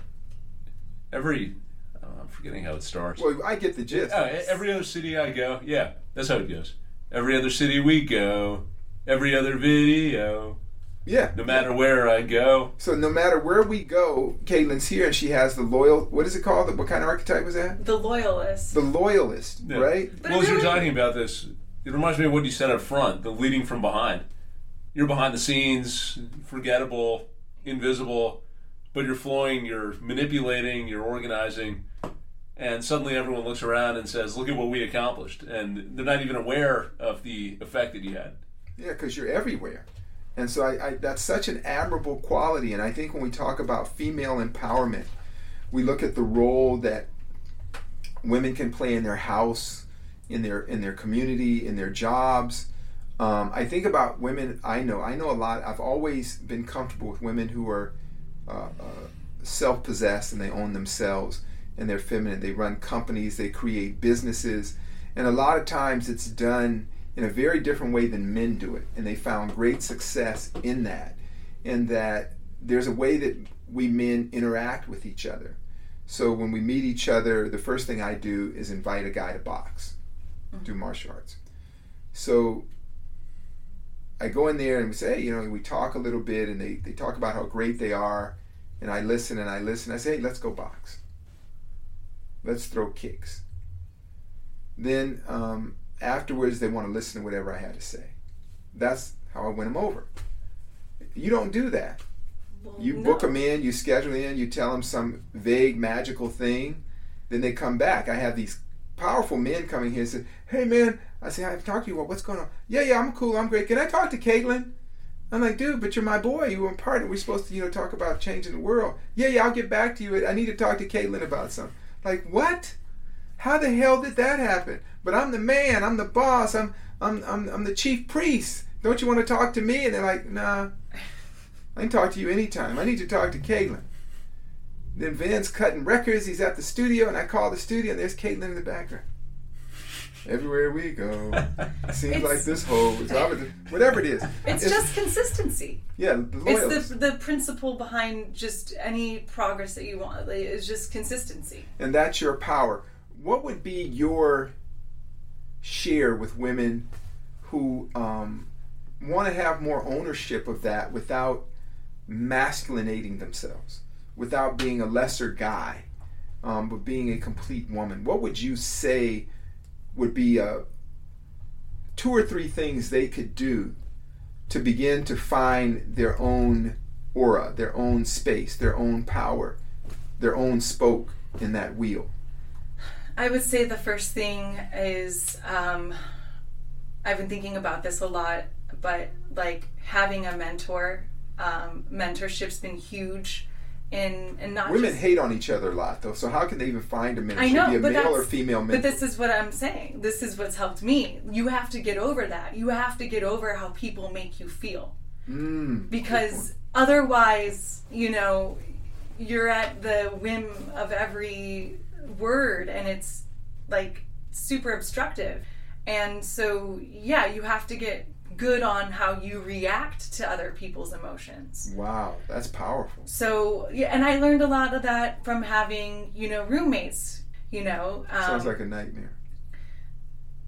S2: every oh, I'm forgetting how it starts.
S3: Well, I get the gist.
S2: Oh, e- every other city I go, yeah, that's how it goes. Every other city we go, every other video,
S3: yeah.
S2: no matter where I go.
S3: So no matter where we go, Caitlin's here, and she has the loyal. What is it called? What kind of archetype was that?
S4: The loyalist.
S3: The loyalist,
S2: Yeah.
S3: right?
S4: But
S2: well, as you're talking about this, it reminds me of what you said up front, the leading from behind. You're behind the scenes, forgettable, invisible, but you're flowing, you're manipulating, you're organizing, and suddenly everyone looks around and says, Look at what we accomplished. And they're not even aware of the effect that you had.
S3: Yeah, because you're everywhere. And so I, I, that's such an admirable quality. And I think when we talk about female empowerment, we look at the role that women can play in their house, in their in their community, in their jobs. Um, I think about women I know. I know a lot. I've always been comfortable with women who are uh, uh, self-possessed and they own themselves and they're feminine. They run companies, they create businesses, and a lot of times it's done in a very different way than men do it. And they found great success in that. And that there's a way that we men interact with each other. So when we meet each other, the first thing I do is invite a guy to box, do martial arts. So I go in there and we say, hey, you know, we talk a little bit and they, they talk about how great they are. And I listen and I listen. I say, hey, let's go box. Let's throw kicks. Then um, afterwards, they want to listen to whatever I had to say. That's how I win them over. You don't do that.
S4: Well,
S3: You
S4: no.
S3: book them in, you schedule in, you tell them some vague magical thing, then they come back. I have these powerful men coming here and say, "Hey man," I say, "I've talked to you. What's going on?" Yeah, yeah, I'm cool. I'm great. Can I talk to Caitlin? I'm like, dude, but you're my boy. You were a partner. We're supposed to, you know, talk about changing the world. Yeah, yeah, I'll get back to you. I need to talk to Caitlin about something. Like, what? How the hell did that happen? But I'm the man. I'm the boss. I'm, I'm, I'm, I'm the chief priest. Don't you want to talk to me? And they're like, nah. I can talk to you anytime. I need to talk to Caitlin. Then Vin's cutting records. He's at the studio, and I call the studio, and there's Caitlin in the background. Everywhere we go, [LAUGHS] seems
S4: It's-
S3: like this hole. is Whatever it is,
S4: It's just consistency.
S3: yeah. The.
S4: It's the the principle behind just any progress that you want. Like, it's just consistency.
S3: and that's your power. What would be your share with women who um, want to have more ownership of that without masculinating themselves, without being a lesser guy, um, but being a complete woman? What would you say would be uh, two or three things they could do to begin to find their own aura, their own space, their own power, their own spoke in that wheel?
S4: I would say the first thing is um, I've been thinking about this a lot, but like having a mentor, um, mentorship's been huge, in and not
S3: Women
S4: just,
S3: hate on each other a lot, though. So how can they even find a mentor?
S4: I know,
S3: be a
S4: but
S3: male or female mentor.
S4: But this is what I'm saying. This is what's helped me. You have to get over that. You have to get over how people make you feel.
S3: Mm,
S4: because otherwise, you know, you're at the whim of every word and it's like super obstructive. And so, yeah, you have to get good on how you react to other people's emotions.
S3: wow, that's powerful.
S4: So, yeah, and I learned a lot of that from having, you know, roommates, you know. Um,
S3: Sounds like a nightmare.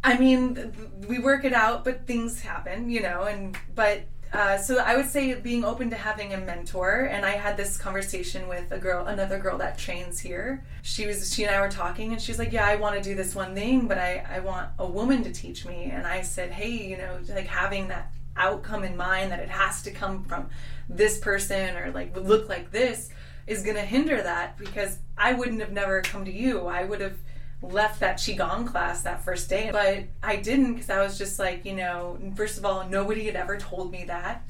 S4: I mean, th- we work it out, but things happen, you know, and but uh, so I would say being open to having a mentor. And I had this conversation with a girl, another girl that trains here. She was, she and I were talking, and she's like, "Yeah, I want to do this one thing, but I, I want a woman to teach me." And I said, "Hey, you know, like having that outcome in mind that it has to come from this person or like look like this is going to hinder that because I wouldn't have never come to you. I would have." Left that qigong class that first day but i didn't because i was just like you know first of all nobody had ever told me that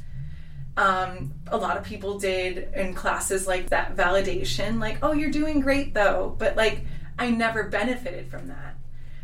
S4: um, a lot of people did in classes like that validation like oh you're doing great though but like i never benefited from that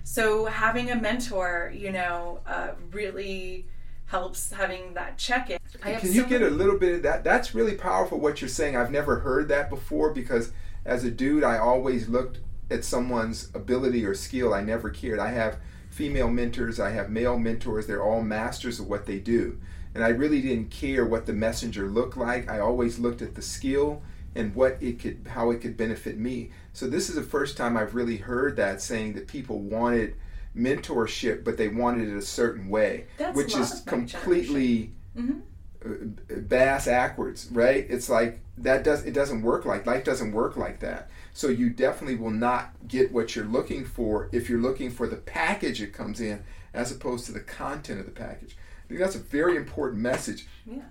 S4: so having a mentor you know uh, really helps having that check-in
S3: Can you get a little bit of that? That's really powerful what you're saying. I've never heard that before because as a dude, I always looked at someone's ability or skill. I never cared. I have female mentors, I have male mentors. They're all masters of what they do. And I really didn't care what the messenger looked like. I always looked at the skill and what it could how it could benefit me. So this is the first time I've really heard that saying that people wanted mentorship, but they wanted it a certain way,
S4: That's
S3: which is completely
S4: Mhm.
S3: uh, bass backwards, right? It's like that does it doesn't work like life doesn't work like that. So you definitely will not get what you're looking for if you're looking for the package it comes in as opposed to the content of the package. I think that's a very important message.
S4: Yeah.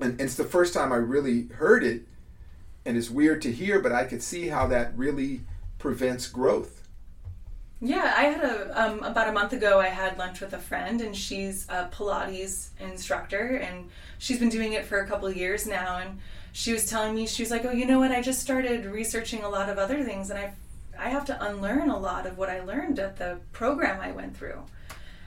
S3: And, and it's the first time I really heard it, and it's weird to hear, but I could see how that really prevents growth.
S4: Yeah, I had a um, about a month ago. I had lunch with a friend, and she's a Pilates instructor, and she's been doing it for a couple of years now. And she was telling me, she was like, "Oh, you know what? I just started researching a lot of other things, and I, I have to unlearn a lot of what I learned at the program I went through."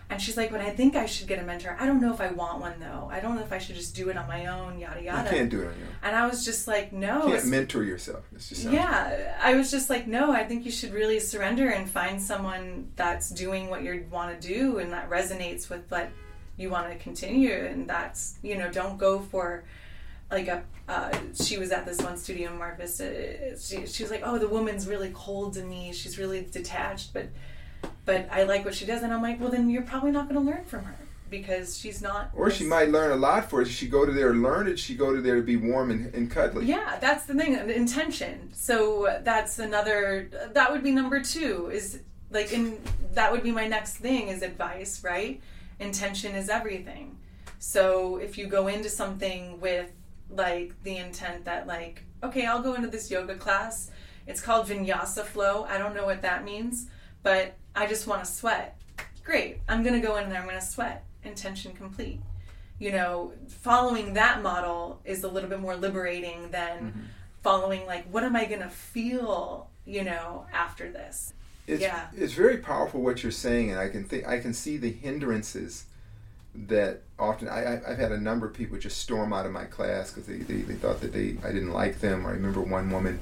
S4: And she's like, "But I think I should get a mentor. I don't know if I want one though. I don't know if I should just do it on my own. Yada yada."
S3: You
S4: yada."
S3: can't do it on your own.
S4: And I was just like, "No."
S3: You can't mentor yourself. Just
S4: Yeah, I was just like, no, I think you should really surrender and find someone that's doing what you want to do and that resonates with what you want to continue. And that's, you know, don't go for like a. Uh, she was at this one studio in Mar Vista. She, she was like, oh, the woman's really cold to me. She's really detached, but but I like what she does. And I'm like, well, then you're probably not going to learn from her because she's not.
S3: Or she might learn a lot for it. She go to there to learn it. She go to there to be warm and, and cuddly.
S4: Yeah, that's the thing, the intention. So that's another. That would be number two. Is like in that would be my next thing is advice, right? Intention is everything. So if you go into something with like the intent that like, okay, I'll go into this yoga class. It's called Vinyasa Flow. I don't know what that means, but I just want to sweat. Great. I'm gonna go in there. I'm gonna sweat. Intention complete you know, following that model is a little bit more liberating than mm-hmm. following like, what am I gonna feel, you know, after this?
S3: It's,
S4: Yeah.
S3: it's very powerful what you're saying, and I can think I can see the hindrances that often I, I've had a number of people just storm out of my class because they, they, they thought that they I didn't like them. I remember one woman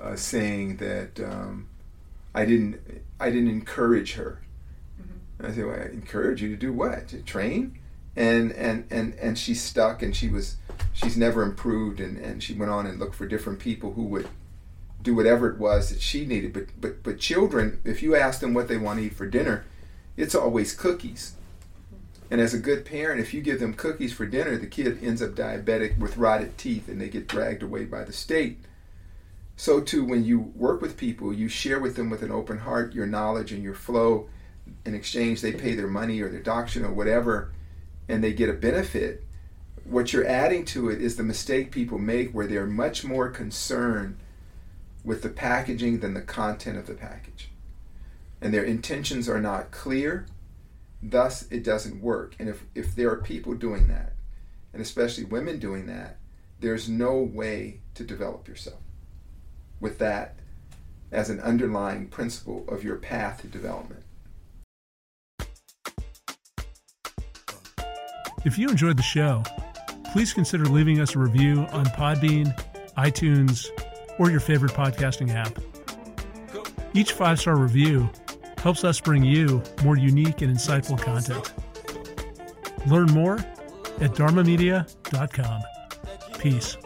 S3: uh, saying that um, I didn't I didn't encourage her. And I said, well, I encourage you to do what? To train? And and and and she's stuck, and she was she's never improved, and and she went on and looked for different people who would do whatever it was that she needed. But but but children, if you ask them what they want to eat for dinner, it's always cookies. And as a good parent, if you give them cookies for dinner, the kid ends up diabetic with rotted teeth, and they get dragged away by the state. So too, when you work with people, you share with them with an open heart your knowledge and your flow. In exchange, they pay their money or their doctrine or whatever, and they get a benefit. What you're adding to it is the mistake people make where they're much more concerned with the packaging than the content of the package. And their intentions are not clear, thus, it doesn't work. And if, if there are people doing that, and especially women doing that, there's no way to develop yourself with that as an underlying principle of your path to development.
S1: If you enjoyed the show, please consider leaving us a review on Podbean, iTunes, or your favorite podcasting app. Each five star review helps us bring you more unique and insightful content. Learn more at dharmamedia.com. Peace.